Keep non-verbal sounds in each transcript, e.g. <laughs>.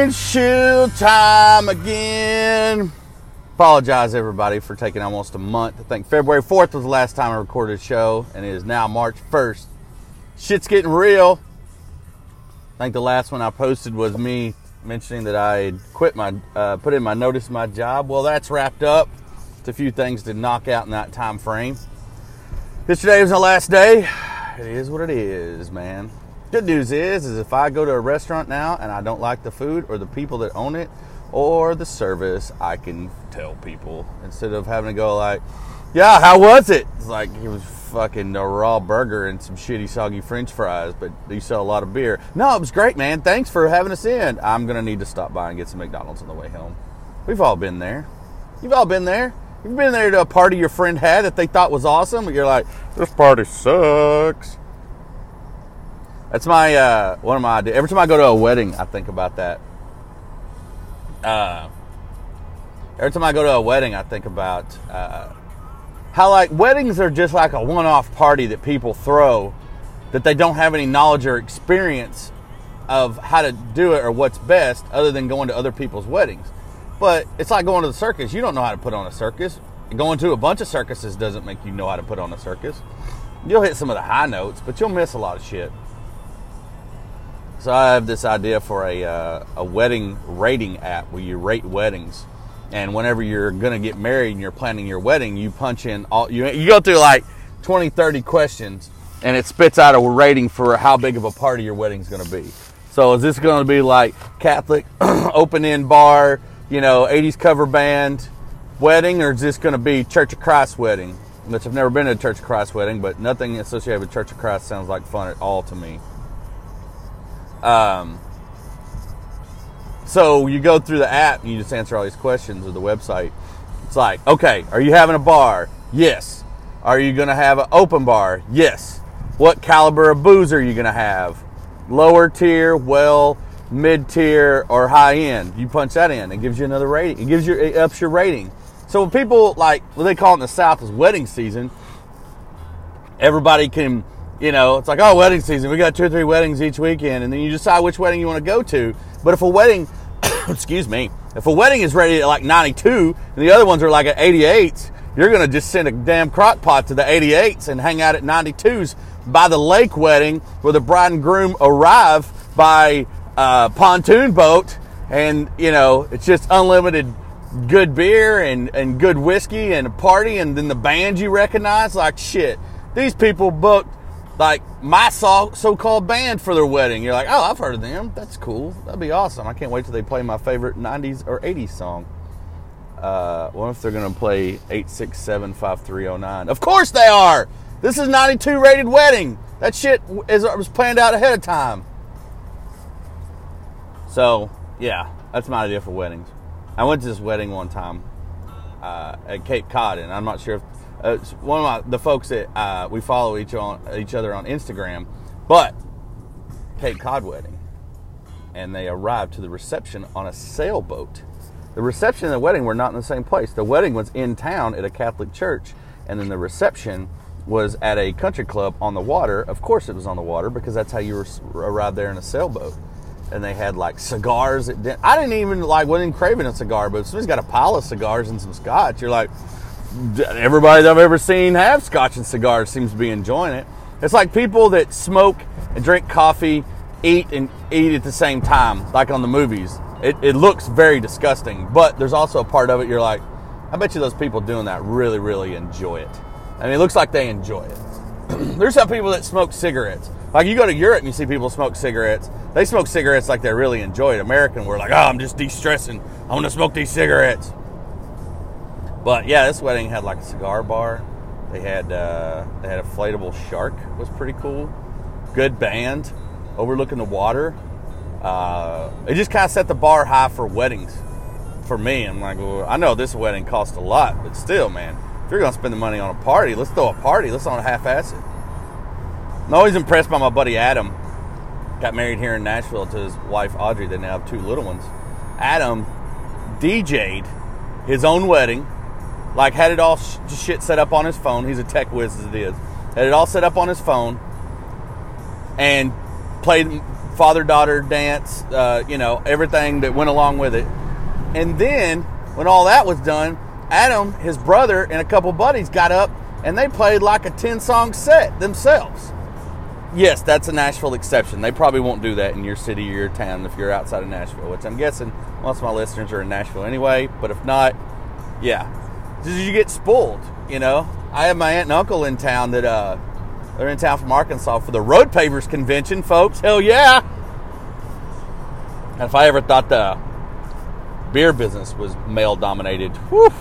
windshield time again. Apologize, everybody, for taking almost a month. I think February 4th was the last time I recorded a show, and it is now March 1st. Shit's getting real. I think the last one I posted was me mentioning that I quit my, uh, put in my notice my job. Well, that's wrapped up. It's a few things to knock out in that time frame. Yesterday was the last day. It is what it is, man. Good news is, is if I go to a restaurant now and I don't like the food or the people that own it or the service, I can tell people instead of having to go like, "Yeah, how was it?" It's like it was fucking a raw burger and some shitty soggy French fries, but you sell a lot of beer. No, it was great, man. Thanks for having us in. I'm gonna need to stop by and get some McDonald's on the way home. We've all been there. You've all been there. You've been there to a party your friend had that they thought was awesome, but you're like, "This party sucks." That's my uh, one of my ideas. Every time I go to a wedding, I think about that. Uh, every time I go to a wedding, I think about uh, how like weddings are just like a one-off party that people throw that they don't have any knowledge or experience of how to do it or what's best, other than going to other people's weddings. But it's like going to the circus. You don't know how to put on a circus. Going to a bunch of circuses doesn't make you know how to put on a circus. You'll hit some of the high notes, but you'll miss a lot of shit. So I have this idea for a uh, a wedding rating app where you rate weddings, and whenever you're gonna get married and you're planning your wedding, you punch in all you you go through like 20, 30 questions, and it spits out a rating for how big of a party your wedding's gonna be. So is this gonna be like Catholic <clears throat> open end bar, you know, 80s cover band wedding, or is this gonna be Church of Christ wedding? Which I've never been to a Church of Christ wedding, but nothing associated with Church of Christ sounds like fun at all to me. Um, so you go through the app and you just answer all these questions or the website. It's like, okay, are you having a bar? Yes. Are you going to have an open bar? Yes. What caliber of booze are you going to have? Lower tier, well, mid tier, or high end? You punch that in. It gives you another rating. It gives you it ups your rating. So when people like what they call it in the South is wedding season, everybody can you know, it's like, oh, wedding season. We got two or three weddings each weekend, and then you decide which wedding you want to go to. But if a wedding, <coughs> excuse me, if a wedding is ready at like 92 and the other ones are like at 88, you're going to just send a damn crock pot to the 88s and hang out at 92s by the lake wedding where the bride and groom arrive by uh, pontoon boat. And, you know, it's just unlimited good beer and, and good whiskey and a party. And then the band you recognize, like, shit, these people booked like my so-called band for their wedding. You're like, oh, I've heard of them. That's cool. That'd be awesome. I can't wait till they play my favorite '90s or '80s song. Uh, what if they're play seven five three zero nine? Of course they are. This is '92 rated wedding. That shit is was planned out ahead of time. So yeah, that's my idea for weddings. I went to this wedding one time uh, at Cape Cod, and I'm not sure if uh, one of my, the folks that uh, we follow each on each other on Instagram, but Cape Cod wedding, and they arrived to the reception on a sailboat. The reception and the wedding were not in the same place. The wedding was in town at a Catholic church, and then the reception was at a country club on the water. Of course, it was on the water because that's how you arrived there in a sailboat. And they had like cigars. I didn't even like wasn't craving a cigar, but somebody's got a pile of cigars and some scotch, you're like, everybody that I've ever seen have scotch and cigars seems to be enjoying it. It's like people that smoke and drink coffee, eat and eat at the same time, like on the movies. It, it looks very disgusting, but there's also a part of it you're like, I bet you those people doing that really, really enjoy it. I mean, it looks like they enjoy it. <clears throat> there's some people that smoke cigarettes. Like you go to Europe and you see people smoke cigarettes. They smoke cigarettes like they really enjoy it. American, we're like, oh, I'm just de-stressing. I'm gonna smoke these cigarettes. But yeah, this wedding had like a cigar bar. They had uh, they had a inflatable shark. was pretty cool. Good band, overlooking the water. Uh, it just kind of set the bar high for weddings. For me, I'm like, well, I know this wedding cost a lot, but still, man, if you're gonna spend the money on a party, let's throw a party. Let's not half-ass it. I'm always impressed by my buddy Adam. Got married here in Nashville to his wife Audrey. They now have two little ones. Adam DJ'd his own wedding like had it all sh- shit set up on his phone. He's a tech whiz as it is. Had it all set up on his phone and played father daughter dance, uh, you know, everything that went along with it. And then when all that was done, Adam, his brother, and a couple buddies got up and they played like a 10 song set themselves. Yes, that's a Nashville exception. They probably won't do that in your city or your town if you're outside of Nashville, which I'm guessing most of my listeners are in Nashville anyway. But if not, yeah. Did you get spoiled? You know, I have my aunt and uncle in town that uh, they're in town from Arkansas for the Road Pavers Convention, folks. Hell yeah! And if I ever thought the beer business was male dominated, whew,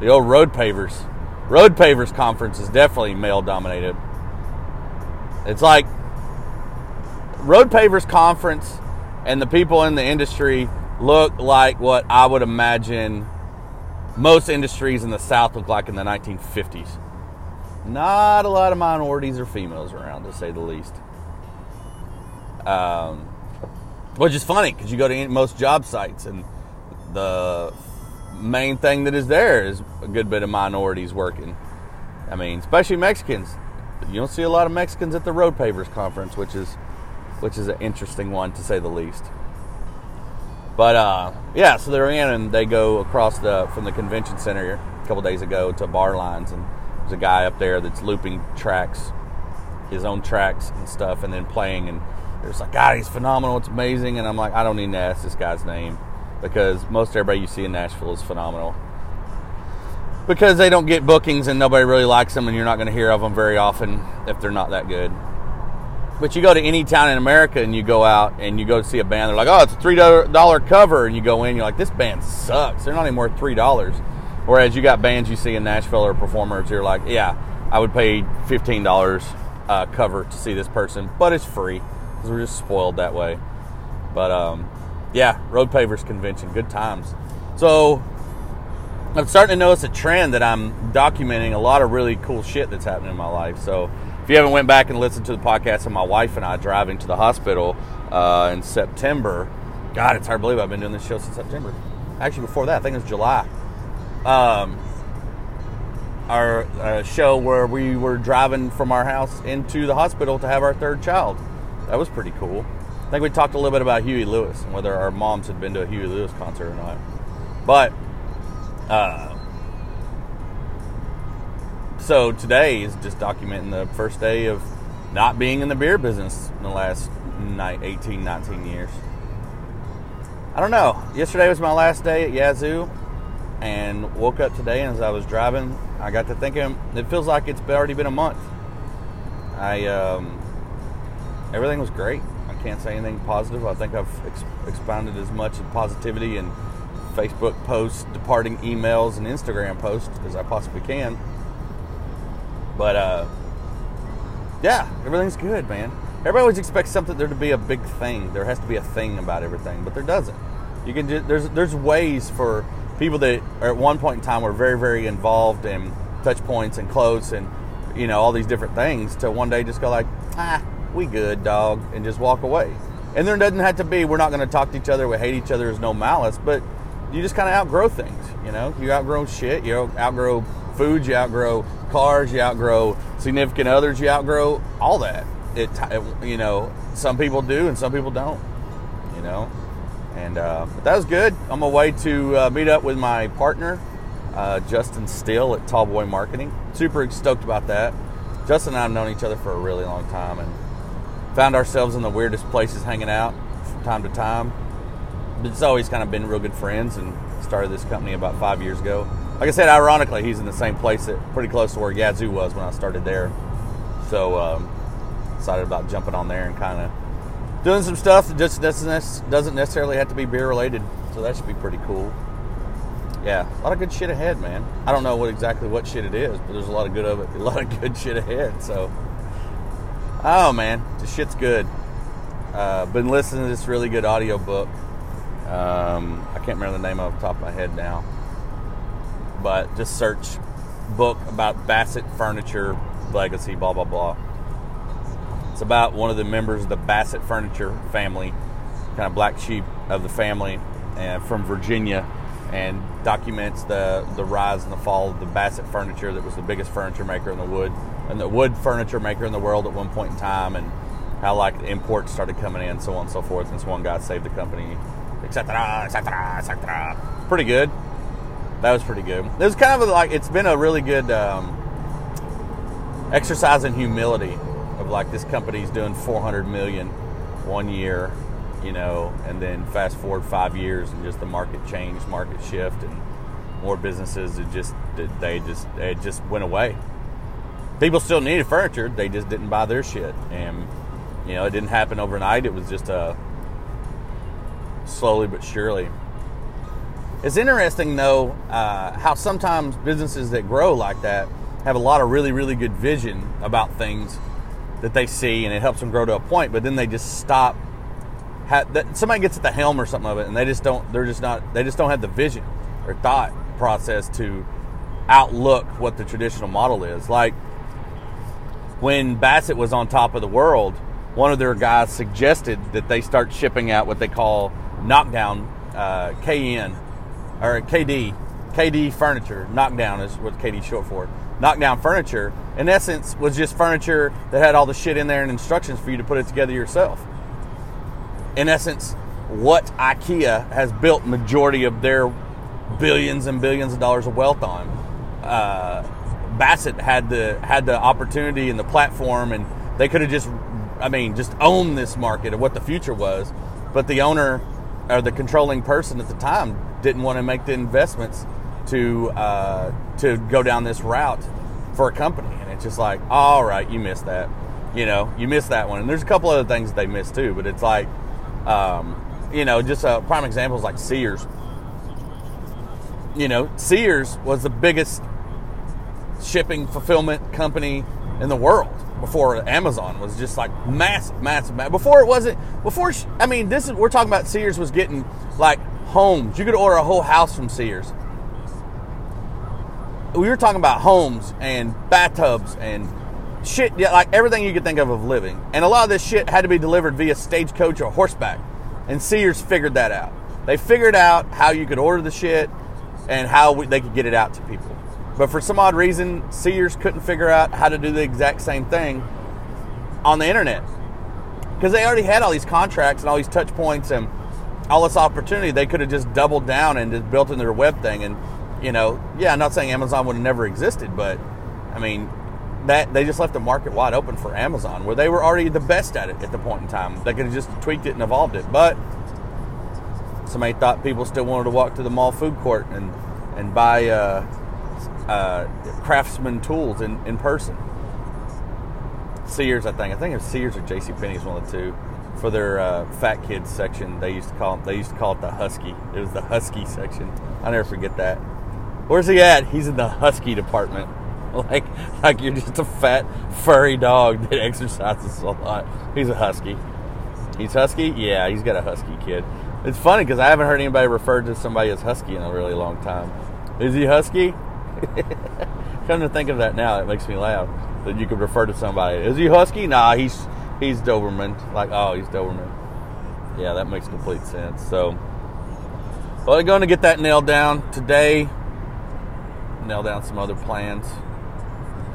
the old Road Pavers. Road Pavers Conference is definitely male dominated. It's like Road Pavers Conference and the people in the industry look like what I would imagine most industries in the South look like in the 1950s. Not a lot of minorities or females around, to say the least. Um, which is funny because you go to most job sites and the main thing that is there is a good bit of minorities working. I mean, especially Mexicans. You don't see a lot of Mexicans at the Road Pavers Conference, which is which is an interesting one to say the least. But uh, yeah, so they're in and they go across the from the convention center a couple days ago to Barlines, and there's a guy up there that's looping tracks, his own tracks and stuff, and then playing. And there's like, God, he's phenomenal. It's amazing. And I'm like, I don't need to ask this guy's name because most everybody you see in Nashville is phenomenal. Because they don't get bookings and nobody really likes them, and you're not going to hear of them very often if they're not that good. But you go to any town in America and you go out and you go see a band, they're like, oh, it's a $3 cover. And you go in, you're like, this band sucks. They're not even worth $3. Whereas you got bands you see in Nashville or performers, you're like, yeah, I would pay $15 uh, cover to see this person, but it's free because we're just spoiled that way. But um, yeah, Road Pavers Convention, good times. So I'm starting to notice a trend that I'm documenting a lot of really cool shit that's happening in my life. So if you haven't went back and listened to the podcast of my wife and I driving to the hospital uh, in September, God, it's hard to believe I've been doing this show since September. Actually, before that, I think it was July. Um, our uh, show where we were driving from our house into the hospital to have our third child. That was pretty cool. I think we talked a little bit about Huey Lewis and whether our moms had been to a Huey Lewis concert or not. But uh, so today is just documenting the first day of not being in the beer business in the last 18, 19 years. I don't know. Yesterday was my last day at Yazoo and woke up today and as I was driving, I got to thinking it feels like it's already been a month. I um, everything was great. I can't say anything positive. I think I've ex- expounded as much of positivity and Facebook posts, departing emails, and Instagram posts as I possibly can. But uh, yeah, everything's good, man. Everybody always expects something there to be a big thing. There has to be a thing about everything, but there doesn't. You can just there's there's ways for people that are at one point in time were very very involved in touch points and close and you know all these different things to one day just go like ah we good dog and just walk away. And there doesn't have to be we're not going to talk to each other. We hate each other. There's no malice, but you just kind of outgrow things. You know, you outgrow shit. You outgrow food. You outgrow cars. You outgrow significant others. You outgrow all that. It, you know, some people do and some people don't. You know, and uh, but that was good. On my way to uh, meet up with my partner, uh, Justin Still at Tallboy Marketing. Super stoked about that. Justin and I have known each other for a really long time and found ourselves in the weirdest places hanging out from time to time But it's always kind of been real good friends and started this company about five years ago. Like I said, ironically, he's in the same place that pretty close to where Yazoo was when I started there. So um, excited about jumping on there and kind of doing some stuff that just doesn't necessarily have to be beer related. So that should be pretty cool. Yeah, a lot of good shit ahead, man. I don't know what exactly what shit it is, but there's a lot of good of it, a lot of good <laughs> shit ahead. So, oh man, the shit's good. Uh, been listening to this really good audio book um, I can't remember the name off the top of my head now, but just search book about Bassett Furniture legacy, blah blah blah. It's about one of the members of the Bassett Furniture family, kind of black sheep of the family, and from Virginia, and documents the the rise and the fall of the Bassett Furniture that was the biggest furniture maker in the wood and the wood furniture maker in the world at one point in time, and how like imports started coming in, so on and so forth, and so one guy saved the company, etc., etc., etc. Pretty good. That was pretty good. It was kind of like it's been a really good um, exercise in humility of like this company's doing 400 million one year, you know, and then fast forward five years and just the market change, market shift, and more businesses it just they just it just went away. People still needed furniture, they just didn't buy their shit, and you know it didn't happen overnight. It was just a slowly but surely. It's interesting though uh, how sometimes businesses that grow like that have a lot of really really good vision about things that they see, and it helps them grow to a point. But then they just stop. That, somebody gets at the helm or something of it, and they just don't. They're just not. They just don't have the vision or thought process to outlook what the traditional model is. Like when Bassett was on top of the world, one of their guys suggested that they start shipping out what they call knockdown uh, KN or KD KD furniture. Knockdown is what KD short for. Knockdown furniture, in essence, was just furniture that had all the shit in there and instructions for you to put it together yourself. In essence, what IKEA has built majority of their billions and billions of dollars of wealth on. Uh, Bassett had the had the opportunity and the platform, and they could have just, I mean, just owned this market of what the future was. But the owner or the controlling person at the time didn't want to make the investments to uh, to go down this route for a company, and it's just like, all right, you missed that. You know, you missed that one, and there's a couple other things they missed too. But it's like, um, you know, just a prime example is like Sears. You know, Sears was the biggest shipping fulfillment company in the world before Amazon was just like massive, massive, massive. Before it wasn't. Before I mean, this is we're talking about Sears was getting like homes. You could order a whole house from Sears we were talking about homes and bathtubs and shit, like everything you could think of of living. And a lot of this shit had to be delivered via stagecoach or horseback. And Sears figured that out. They figured out how you could order the shit and how we, they could get it out to people. But for some odd reason, Sears couldn't figure out how to do the exact same thing on the internet. Because they already had all these contracts and all these touch points and all this opportunity. They could have just doubled down and just built in their web thing and you know, yeah, I'm not saying Amazon would have never existed, but I mean, that they just left the market wide open for Amazon, where they were already the best at it at the point in time. They could have just tweaked it and evolved it, but somebody thought people still wanted to walk to the mall food court and and buy uh, uh, craftsman tools in, in person. Sears, I think. I think it was Sears or J.C. Penney's one of the two. For their uh, fat kids section, they used to call it, they used to call it the Husky. It was the Husky section. I never forget that. Where's he at? He's in the husky department. <laughs> Like, like you're just a fat, furry dog <laughs> that exercises a lot. He's a husky. He's husky? Yeah, he's got a husky kid. It's funny because I haven't heard anybody refer to somebody as husky in a really long time. Is he husky? <laughs> Come to think of that now, it makes me laugh that you could refer to somebody. Is he husky? Nah, he's he's Doberman. Like, oh, he's Doberman. Yeah, that makes complete sense. So, well, I'm going to get that nailed down today nail down some other plans,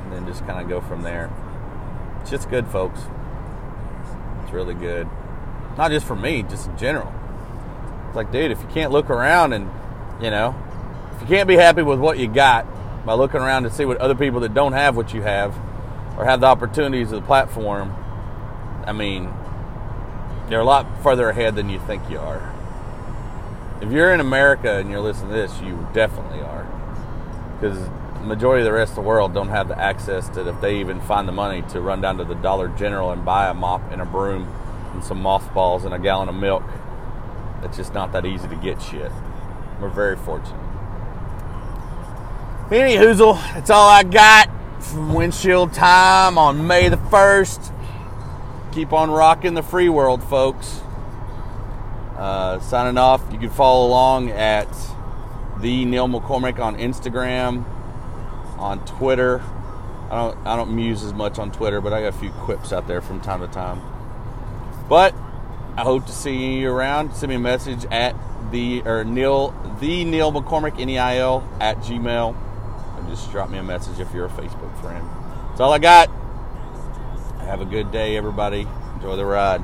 and then just kind of go from there. It's just good, folks. It's really good. Not just for me, just in general. It's like, dude, if you can't look around and, you know, if you can't be happy with what you got by looking around to see what other people that don't have what you have or have the opportunities of the platform, I mean, you're a lot further ahead than you think you are. If you're in America and you're listening to this, you definitely are because majority of the rest of the world don't have the access to if they even find the money to run down to the Dollar General and buy a mop and a broom and some mothballs and a gallon of milk. It's just not that easy to get shit. We're very fortunate. Any hoozle, that's all I got from windshield time on May the 1st. Keep on rocking the free world, folks. Uh, signing off, you can follow along at the Neil McCormick on Instagram, on Twitter. I don't I don't muse as much on Twitter, but I got a few quips out there from time to time. But I hope to see you around. Send me a message at the or Neil the Neil McCormick N E I L at Gmail. And just drop me a message if you're a Facebook friend. That's all I got. Have a good day, everybody. Enjoy the ride.